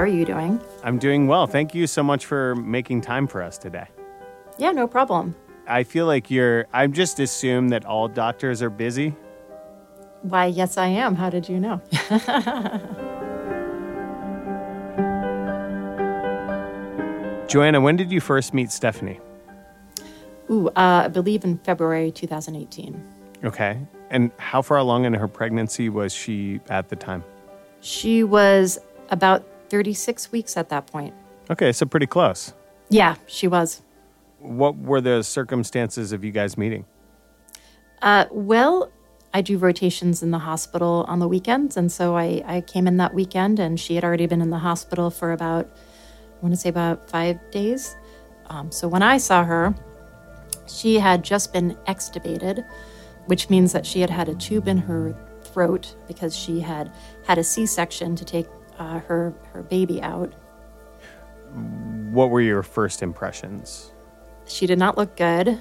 How are you doing? I'm doing well. Thank you so much for making time for us today. Yeah, no problem. I feel like you're, I've just assumed that all doctors are busy. Why, yes, I am. How did you know? Joanna, when did you first meet Stephanie? Ooh, uh, I believe in February 2018. Okay. And how far along in her pregnancy was she at the time? She was about 36 weeks at that point. Okay, so pretty close. Yeah, she was. What were the circumstances of you guys meeting? Uh, well, I do rotations in the hospital on the weekends. And so I, I came in that weekend, and she had already been in the hospital for about, I want to say about five days. Um, so when I saw her, she had just been extubated, which means that she had had a tube in her throat because she had had a C section to take uh, her, her baby out. What were your first impressions? She did not look good.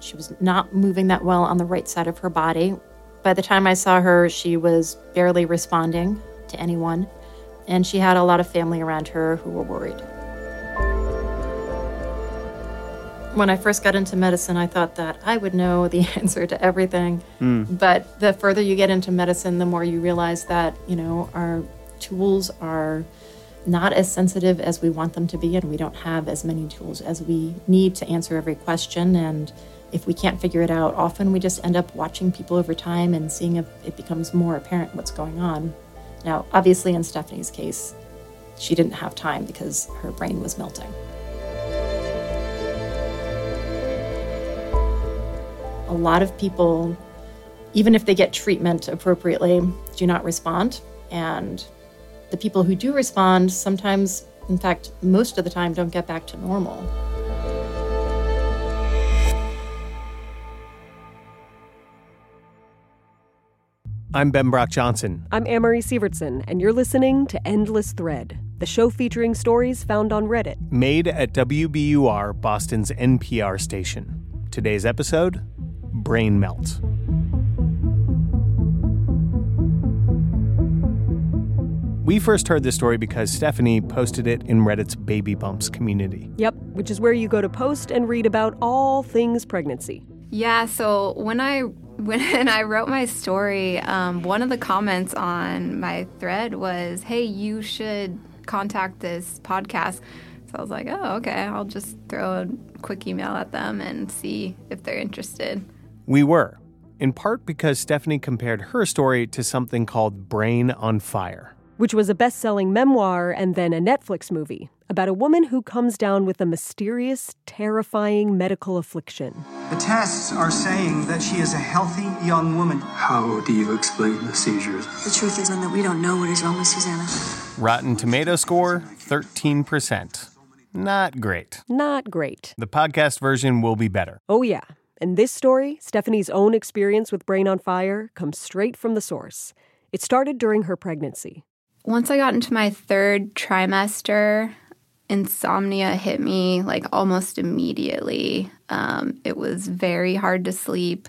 She was not moving that well on the right side of her body. By the time I saw her, she was barely responding to anyone, and she had a lot of family around her who were worried. When I first got into medicine, I thought that I would know the answer to everything. But the further you get into medicine, the more you realize that, you know, our tools are not as sensitive as we want them to be, and we don't have as many tools as we need to answer every question. And if we can't figure it out, often we just end up watching people over time and seeing if it becomes more apparent what's going on. Now, obviously, in Stephanie's case, she didn't have time because her brain was melting. A lot of people, even if they get treatment appropriately, do not respond. And the people who do respond sometimes, in fact, most of the time, don't get back to normal. I'm Ben Brock Johnson. I'm Amory Sievertson, and you're listening to Endless Thread, the show featuring stories found on Reddit. Made at WBUR, Boston's NPR station. Today's episode Brain Melt. We first heard this story because Stephanie posted it in Reddit's Baby Bumps community. Yep, which is where you go to post and read about all things pregnancy. Yeah, so when I when I wrote my story, um, one of the comments on my thread was, "Hey, you should contact this podcast." So I was like, "Oh, okay. I'll just throw a quick email at them and see if they're interested." We were, in part because Stephanie compared her story to something called Brain on Fire. Which was a best selling memoir and then a Netflix movie about a woman who comes down with a mysterious, terrifying medical affliction. The tests are saying that she is a healthy young woman. How do you explain the seizures? The truth is, that we don't know what is wrong with Susanna. Rotten Tomato score 13%. Not great. Not great. The podcast version will be better. Oh, yeah. And this story, Stephanie's own experience with Brain on Fire, comes straight from the source. It started during her pregnancy. Once I got into my third trimester, insomnia hit me like almost immediately. Um, it was very hard to sleep.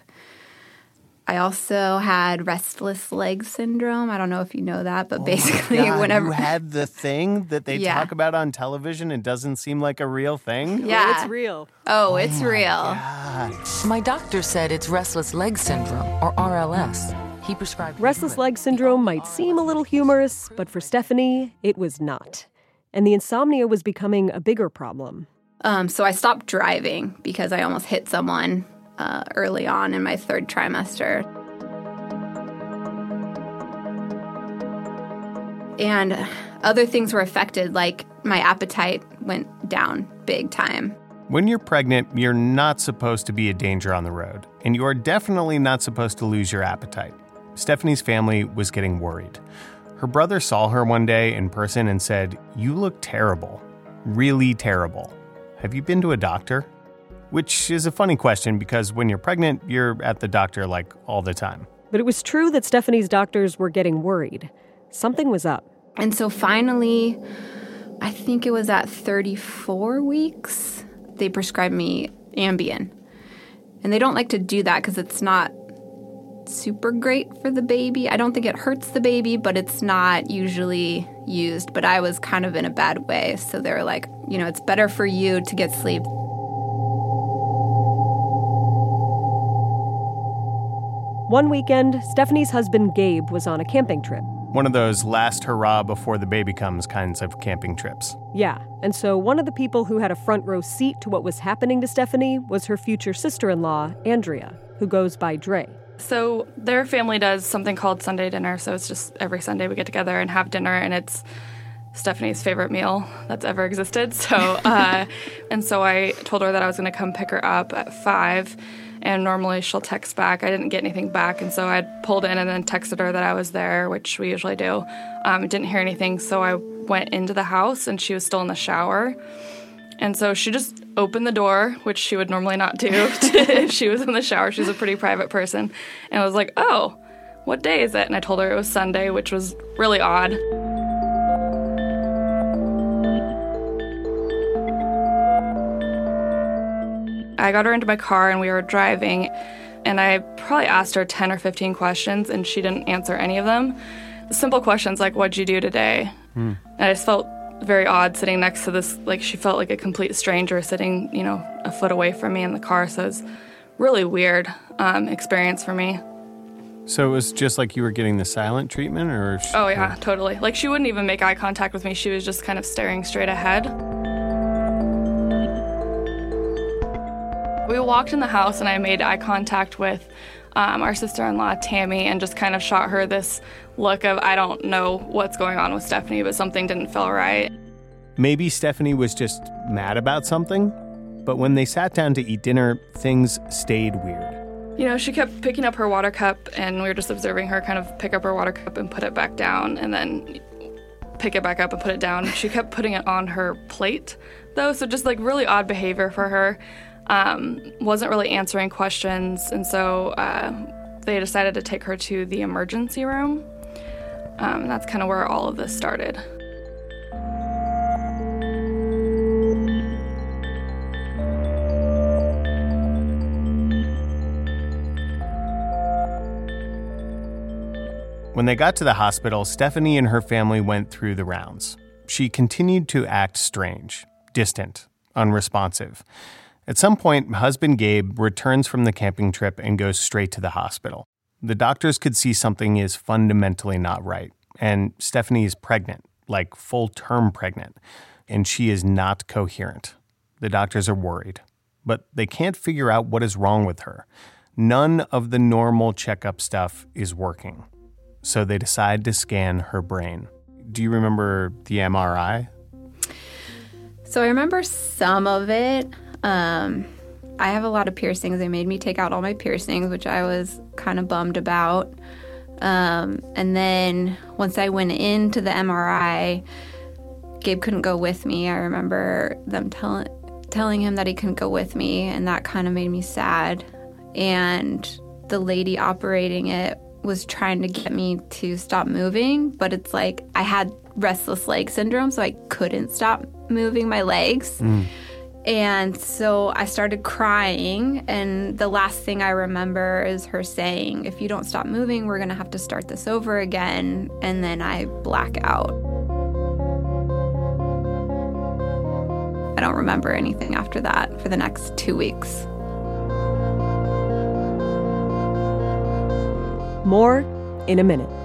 I also had restless leg syndrome. I don't know if you know that, but basically, God, whenever you had the thing that they Yeah. talk about on television it doesn't seem like a real thing. yeah, It's real. Oh, it's real. My doctor said it's restless leg syndrome, or RLS. He prescribed Restless leg syndrome might seem a little humorous, but for Stephanie, it was not. And the insomnia was becoming a bigger problem. Um, so I stopped driving because I almost hit someone uh, early on in my third trimester. And other things were affected, like my appetite went down big time. When you're pregnant, you're not supposed to be a danger on the road, and you are definitely not supposed to lose your appetite. Stephanie's family was getting worried. Her brother saw her one day in person and said, You look terrible. Really terrible. Have you been to a doctor? Which is a funny question because when you're pregnant, you're at the doctor like all the time. But it was true that Stephanie's doctors were getting worried. Something was up. And so finally, I think it was at 34 weeks, they prescribed me Ambien. And they don't like to do that because it's not super great for the baby. I don't think it hurts the baby, but it's not usually used. But I was kind of in a bad way. So they were like, you know, it's better for you to get sleep. One weekend, Stephanie's husband Gabe was on a camping trip. One of those last hurrah before the baby comes kinds of camping trips. Yeah, and so one of the people who had a front row seat to what was happening to Stephanie was her future sister in law, Andrea, who goes by Dre. So their family does something called Sunday dinner. So it's just every Sunday we get together and have dinner, and it's Stephanie's favorite meal that's ever existed. So, uh, and so I told her that I was going to come pick her up at five and normally she'll text back. I didn't get anything back, and so I pulled in and then texted her that I was there, which we usually do. Um, didn't hear anything, so I went into the house and she was still in the shower. And so she just opened the door, which she would normally not do if she was in the shower. She's a pretty private person. And I was like, oh, what day is it? And I told her it was Sunday, which was really odd. I got her into my car and we were driving, and I probably asked her 10 or 15 questions, and she didn't answer any of them. Simple questions like, What'd you do today? Mm. And I just felt very odd sitting next to this, like, she felt like a complete stranger sitting, you know, a foot away from me in the car. So it was really weird um, experience for me. So it was just like you were getting the silent treatment, or? She, oh yeah, or? totally. Like she wouldn't even make eye contact with me. She was just kind of staring straight ahead. We walked in the house and I made eye contact with um, our sister in law, Tammy, and just kind of shot her this look of, I don't know what's going on with Stephanie, but something didn't feel right. Maybe Stephanie was just mad about something, but when they sat down to eat dinner, things stayed weird. You know, she kept picking up her water cup, and we were just observing her kind of pick up her water cup and put it back down, and then pick it back up and put it down. She kept putting it on her plate, though, so just like really odd behavior for her um, wasn't really answering questions, and so uh, they decided to take her to the emergency room. Um, that's kind of where all of this started. When they got to the hospital, Stephanie and her family went through the rounds. She continued to act strange, distant, unresponsive. At some point, husband Gabe returns from the camping trip and goes straight to the hospital. The doctors could see something is fundamentally not right, and Stephanie is pregnant, like full term pregnant, and she is not coherent. The doctors are worried, but they can't figure out what is wrong with her. None of the normal checkup stuff is working. So they decide to scan her brain. Do you remember the MRI? So I remember some of it. Um, I have a lot of piercings. They made me take out all my piercings, which I was kind of bummed about. Um, and then once I went into the MRI, Gabe couldn't go with me. I remember them telling telling him that he couldn't go with me, and that kind of made me sad. And the lady operating it was trying to get me to stop moving, but it's like I had restless leg syndrome, so I couldn't stop moving my legs. Mm. And so I started crying, and the last thing I remember is her saying, If you don't stop moving, we're gonna have to start this over again. And then I black out. I don't remember anything after that for the next two weeks. More in a minute.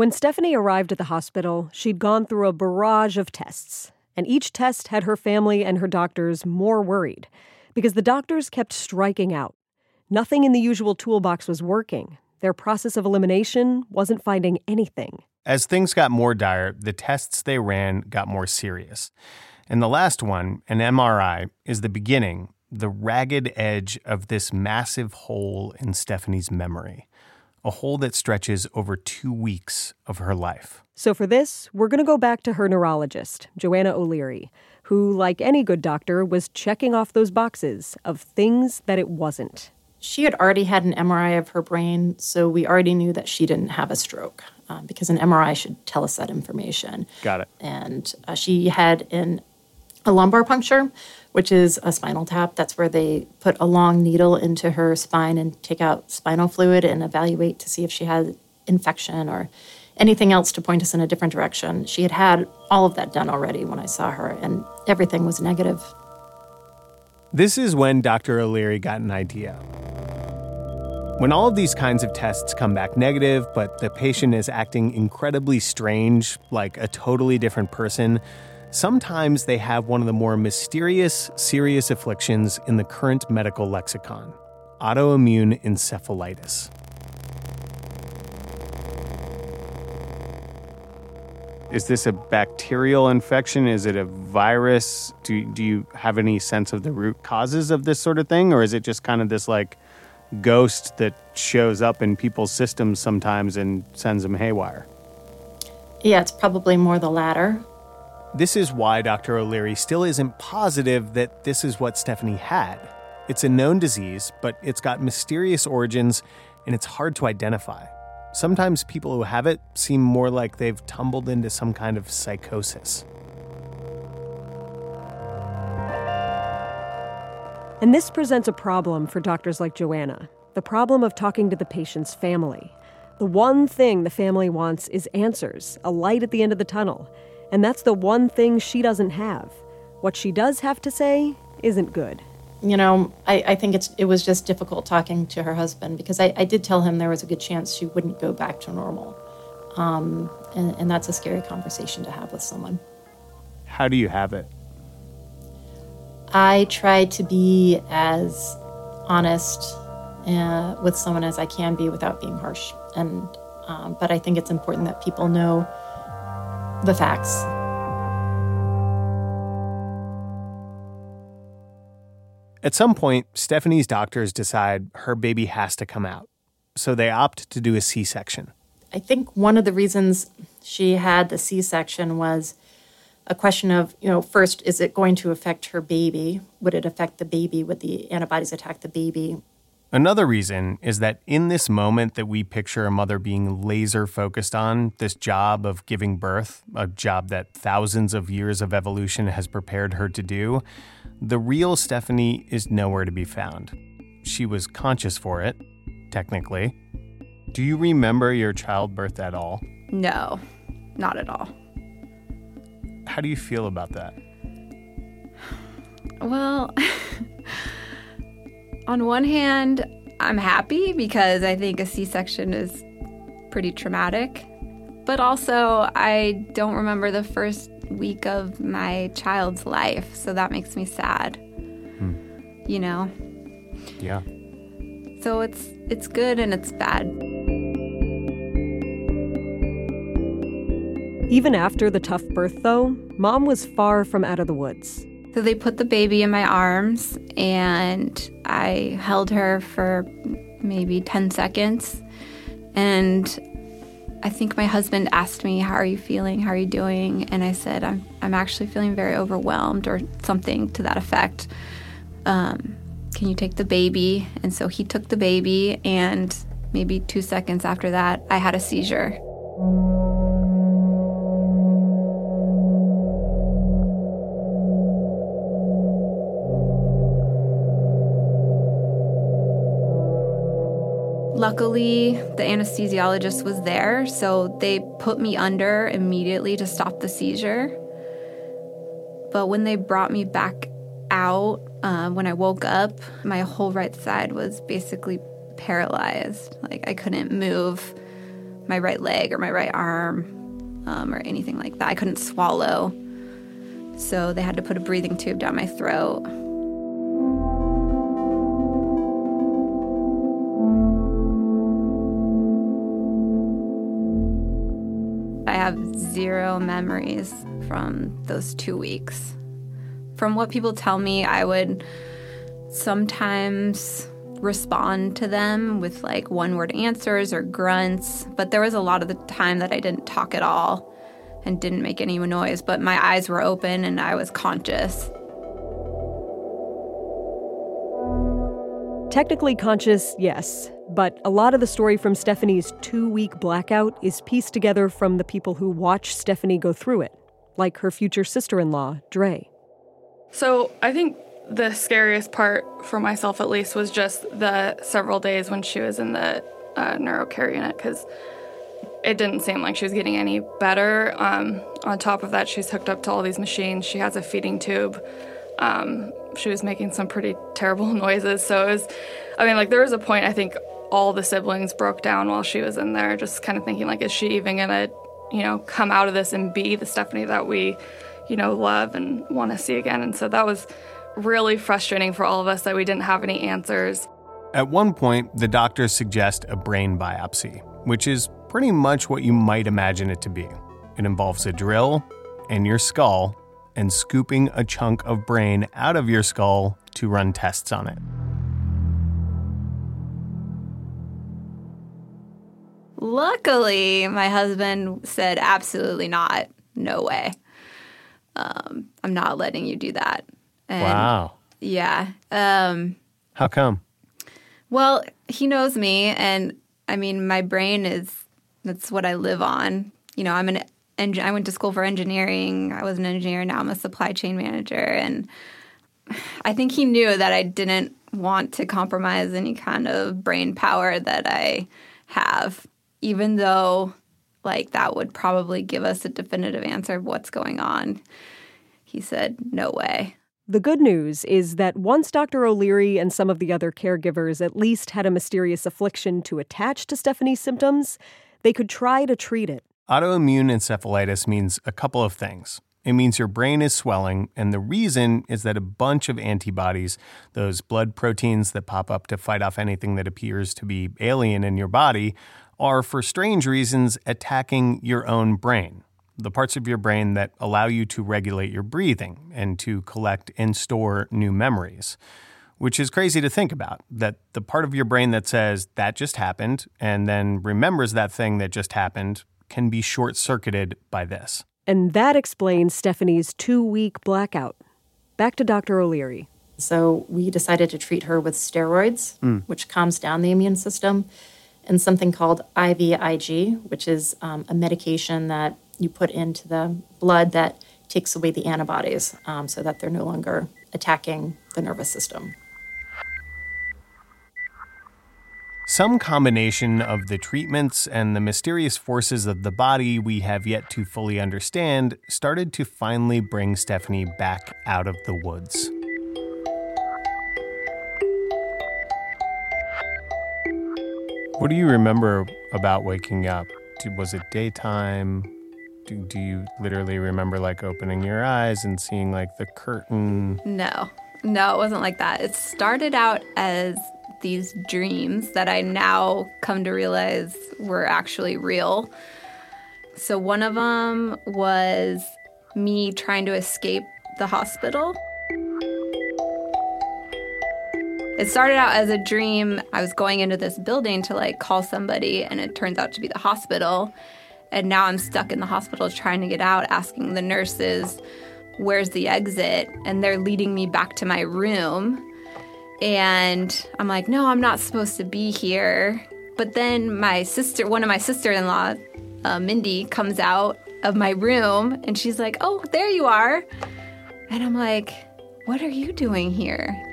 When Stephanie arrived at the hospital, she'd gone through a barrage of tests, and each test had her family and her doctors more worried because the doctors kept striking out. Nothing in the usual toolbox was working. Their process of elimination wasn't finding anything. As things got more dire, the tests they ran got more serious. And the last one, an MRI, is the beginning, the ragged edge of this massive hole in Stephanie's memory a hole that stretches over two weeks of her life. So, for this, we're going to go back to her neurologist, Joanna O'Leary, who, like any good doctor, was checking off those boxes of things that it wasn't. She had already had an MRI of her brain, so we already knew that she didn't have a stroke um, because an MRI should tell us that information. Got it. And uh, she had an, a lumbar puncture, which is a spinal tap. That's where they put a long needle into her spine and take out spinal fluid and evaluate to see if she had infection or anything else to point us in a different direction. She had had all of that done already when I saw her, and everything was negative. This is when Dr. O'Leary got an idea. When all of these kinds of tests come back negative, but the patient is acting incredibly strange, like a totally different person, sometimes they have one of the more mysterious, serious afflictions in the current medical lexicon autoimmune encephalitis. Is this a bacterial infection? Is it a virus? Do, do you have any sense of the root causes of this sort of thing? Or is it just kind of this like ghost that shows up in people's systems sometimes and sends them haywire? Yeah, it's probably more the latter. This is why Dr. O'Leary still isn't positive that this is what Stephanie had. It's a known disease, but it's got mysterious origins and it's hard to identify. Sometimes people who have it seem more like they've tumbled into some kind of psychosis. And this presents a problem for doctors like Joanna the problem of talking to the patient's family. The one thing the family wants is answers, a light at the end of the tunnel. And that's the one thing she doesn't have. What she does have to say isn't good. You know, I, I think it's it was just difficult talking to her husband because I, I did tell him there was a good chance she wouldn't go back to normal. Um, and, and that's a scary conversation to have with someone. How do you have it? I try to be as honest uh, with someone as I can be without being harsh. And um, but I think it's important that people know the facts. At some point, Stephanie's doctors decide her baby has to come out, so they opt to do a C section. I think one of the reasons she had the C section was a question of, you know, first, is it going to affect her baby? Would it affect the baby? Would the antibodies attack the baby? Another reason is that in this moment that we picture a mother being laser focused on, this job of giving birth, a job that thousands of years of evolution has prepared her to do, the real Stephanie is nowhere to be found. She was conscious for it, technically. Do you remember your childbirth at all? No, not at all. How do you feel about that? Well, on one hand, I'm happy because I think a C section is pretty traumatic. But also, I don't remember the first week of my child's life, so that makes me sad. Hmm. You know? Yeah. So it's it's good and it's bad. Even after the tough birth, though, mom was far from out of the woods. So they put the baby in my arms, and I held her for maybe 10 seconds. And I think my husband asked me, How are you feeling? How are you doing? And I said, I'm, I'm actually feeling very overwhelmed, or something to that effect. Um, can you take the baby? And so he took the baby, and maybe two seconds after that, I had a seizure. Luckily, the anesthesiologist was there, so they put me under immediately to stop the seizure. But when they brought me back out, uh, when I woke up, my whole right side was basically paralyzed. Like I couldn't move my right leg or my right arm um, or anything like that. I couldn't swallow. So they had to put a breathing tube down my throat. Zero memories from those two weeks. From what people tell me, I would sometimes respond to them with like one word answers or grunts, but there was a lot of the time that I didn't talk at all and didn't make any noise, but my eyes were open and I was conscious. Technically conscious, yes, but a lot of the story from Stephanie's two week blackout is pieced together from the people who watch Stephanie go through it, like her future sister in law, Dre. So I think the scariest part for myself, at least, was just the several days when she was in the uh, neurocare unit because it didn't seem like she was getting any better. Um, on top of that, she's hooked up to all these machines. She has a feeding tube. Um, she was making some pretty terrible noises. So it was, I mean, like, there was a point, I think, all the siblings broke down while she was in there, just kind of thinking like, is she even gonna, you know, come out of this and be the Stephanie that we, you know, love and want to see again? And so that was really frustrating for all of us that we didn't have any answers. At one point, the doctors suggest a brain biopsy, which is pretty much what you might imagine it to be. It involves a drill in your skull and scooping a chunk of brain out of your skull to run tests on it. Luckily, my husband said, absolutely not. No way. Um, I'm not letting you do that. And wow. Yeah. Um, How come? Well, he knows me, and I mean, my brain is that's what I live on. You know, I'm an engine. I went to school for engineering. I was an engineer. Now I'm a supply chain manager, and I think he knew that I didn't want to compromise any kind of brain power that I have even though like that would probably give us a definitive answer of what's going on. He said, "No way." The good news is that once Dr. O'Leary and some of the other caregivers at least had a mysterious affliction to attach to Stephanie's symptoms, they could try to treat it. Autoimmune encephalitis means a couple of things. It means your brain is swelling, and the reason is that a bunch of antibodies, those blood proteins that pop up to fight off anything that appears to be alien in your body, are, for strange reasons, attacking your own brain, the parts of your brain that allow you to regulate your breathing and to collect and store new memories. Which is crazy to think about that the part of your brain that says that just happened and then remembers that thing that just happened can be short circuited by this. And that explains Stephanie's two week blackout. Back to Dr. O'Leary. So we decided to treat her with steroids, mm. which calms down the immune system and something called IVIG, which is um, a medication that you put into the blood that takes away the antibodies um, so that they're no longer attacking the nervous system. Some combination of the treatments and the mysterious forces of the body we have yet to fully understand started to finally bring Stephanie back out of the woods. What do you remember about waking up? Was it daytime? Do, do you literally remember like opening your eyes and seeing like the curtain? No, no, it wasn't like that. It started out as these dreams that I now come to realize were actually real. So one of them was me trying to escape the hospital. It started out as a dream. I was going into this building to like call somebody, and it turns out to be the hospital. And now I'm stuck in the hospital trying to get out, asking the nurses, where's the exit? And they're leading me back to my room. And I'm like, no, I'm not supposed to be here. But then my sister, one of my sister in law, uh, Mindy, comes out of my room and she's like, oh, there you are. And I'm like, what are you doing here?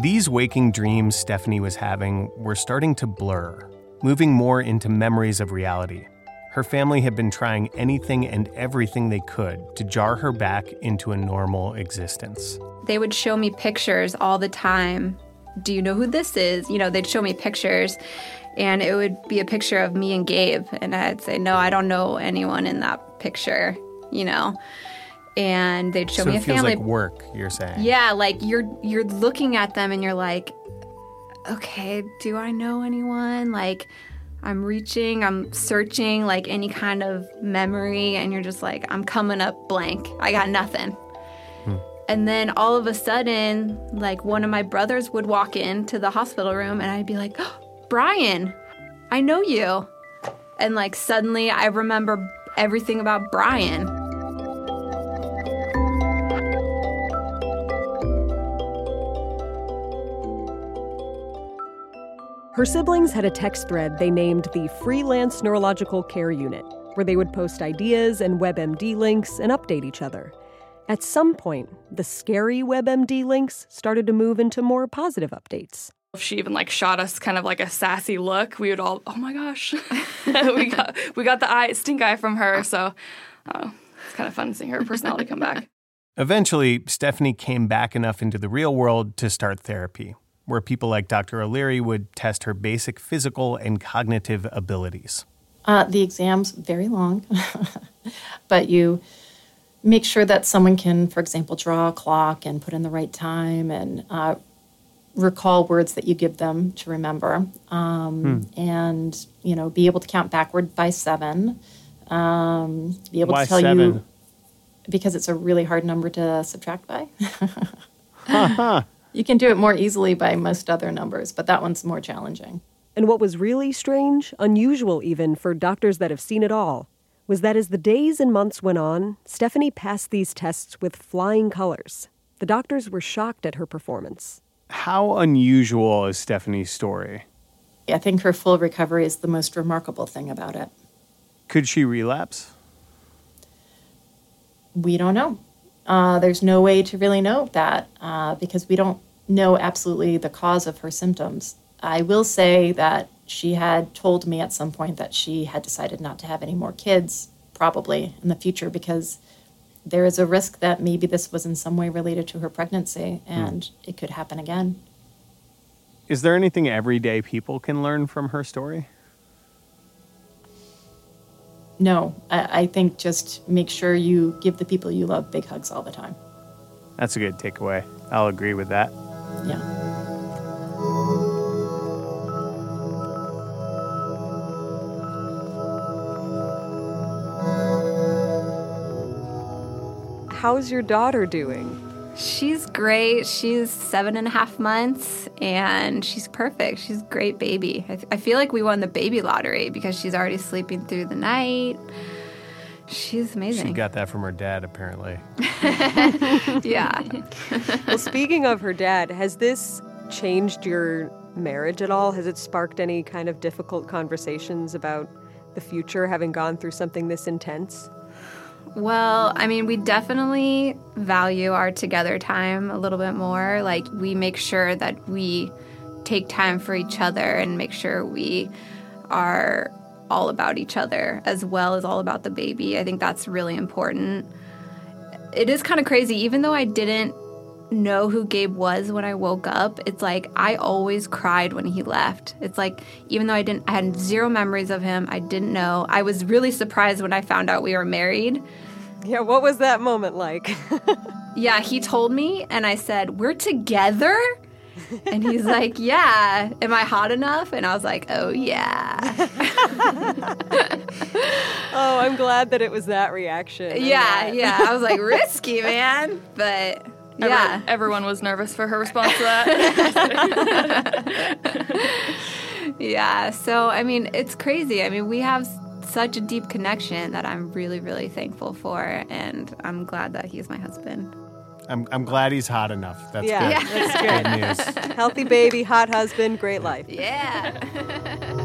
These waking dreams Stephanie was having were starting to blur, moving more into memories of reality. Her family had been trying anything and everything they could to jar her back into a normal existence. They would show me pictures all the time. Do you know who this is? You know, they'd show me pictures and it would be a picture of me and Gabe. And I'd say, No, I don't know anyone in that picture, you know and they'd show so me a it feels family. like work. You're saying, yeah, like you're you're looking at them and you're like, okay, do I know anyone? Like, I'm reaching, I'm searching, like any kind of memory, and you're just like, I'm coming up blank. I got nothing. Hmm. And then all of a sudden, like one of my brothers would walk into the hospital room, and I'd be like, oh, Brian, I know you. And like suddenly, I remember everything about Brian. Her siblings had a text thread they named the Freelance Neurological Care Unit, where they would post ideas and WebMD links and update each other. At some point, the scary WebMD links started to move into more positive updates. If she even like shot us kind of like a sassy look, we would all, oh my gosh, we got we got the eye stink eye from her. So uh, it's kind of fun seeing her personality come back. Eventually, Stephanie came back enough into the real world to start therapy where people like Dr. O'Leary would test her basic physical and cognitive abilities. Uh, the exam's very long, but you make sure that someone can, for example, draw a clock and put in the right time and uh, recall words that you give them to remember, um, hmm. and you know, be able to count backward by seven. Um, be able Why to tell seven? you because it's a really hard number to subtract by. You can do it more easily by most other numbers, but that one's more challenging. And what was really strange, unusual even for doctors that have seen it all, was that as the days and months went on, Stephanie passed these tests with flying colors. The doctors were shocked at her performance. How unusual is Stephanie's story? I think her full recovery is the most remarkable thing about it. Could she relapse? We don't know. Uh, there's no way to really know that uh, because we don't know absolutely the cause of her symptoms. I will say that she had told me at some point that she had decided not to have any more kids, probably in the future, because there is a risk that maybe this was in some way related to her pregnancy and hmm. it could happen again. Is there anything everyday people can learn from her story? No, I, I, think just make sure you give the people you love big hugs all the time. That's a good takeaway. I'll agree with that. Yeah. How's your daughter doing? She's great. She's seven and a half months and she's perfect. She's a great baby. I, I feel like we won the baby lottery because she's already sleeping through the night. She's amazing. She got that from her dad, apparently. yeah. well, speaking of her dad, has this changed your marriage at all? Has it sparked any kind of difficult conversations about the future having gone through something this intense? Well, I mean, we definitely value our together time a little bit more. Like, we make sure that we take time for each other and make sure we are all about each other as well as all about the baby. I think that's really important. It is kind of crazy, even though I didn't know who Gabe was when I woke up. It's like I always cried when he left. It's like even though I didn't I had zero memories of him, I didn't know. I was really surprised when I found out we were married. Yeah, what was that moment like? yeah, he told me and I said, "We're together?" And he's like, "Yeah, am I hot enough?" And I was like, "Oh yeah." oh, I'm glad that it was that reaction. Yeah, yeah. I was like, "Risky, man." But yeah. Every, everyone was nervous for her response to that. yeah. So, I mean, it's crazy. I mean, we have such a deep connection that I'm really, really thankful for. And I'm glad that he's my husband. I'm, I'm glad he's hot enough. That's yeah, good. That's good news. Healthy baby, hot husband, great life. Yeah.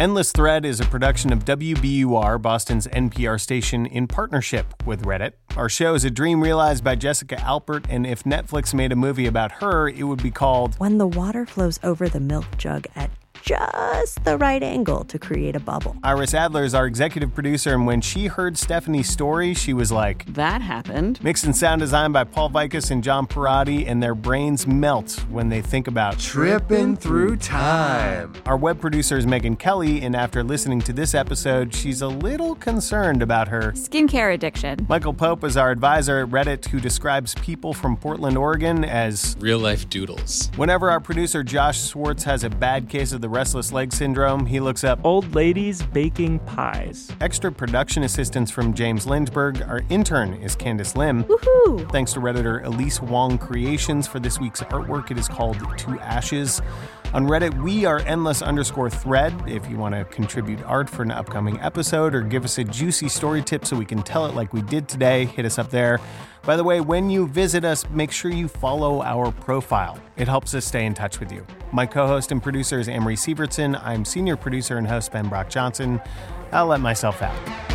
Endless Thread is a production of WBUR, Boston's NPR station, in partnership with Reddit. Our show is a dream realized by Jessica Alpert, and if Netflix made a movie about her, it would be called When the Water Flows Over the Milk Jug at just the right angle to create a bubble. Iris Adler is our executive producer, and when she heard Stephanie's story, she was like, That happened. Mix and sound design by Paul Vaitkus and John Parati, and their brains melt when they think about tripping through time. Our web producer is Megan Kelly, and after listening to this episode, she's a little concerned about her skincare addiction. Michael Pope is our advisor at Reddit, who describes people from Portland, Oregon as real life doodles. Whenever our producer Josh Swartz has a bad case of the restless leg syndrome, he looks up old ladies baking pies. Extra production assistance from James Lindberg. Our intern is Candice Lim. Woohoo! Thanks to Redditor Elise Wong Creations for this week's artwork. It is called To Ashes. On Reddit, we are endless underscore thread. If you want to contribute art for an upcoming episode or give us a juicy story tip so we can tell it like we did today, hit us up there. By the way, when you visit us, make sure you follow our profile. It helps us stay in touch with you. My co host and producer is Amory Sievertson. I'm senior producer and host Ben Brock Johnson. I'll let myself out.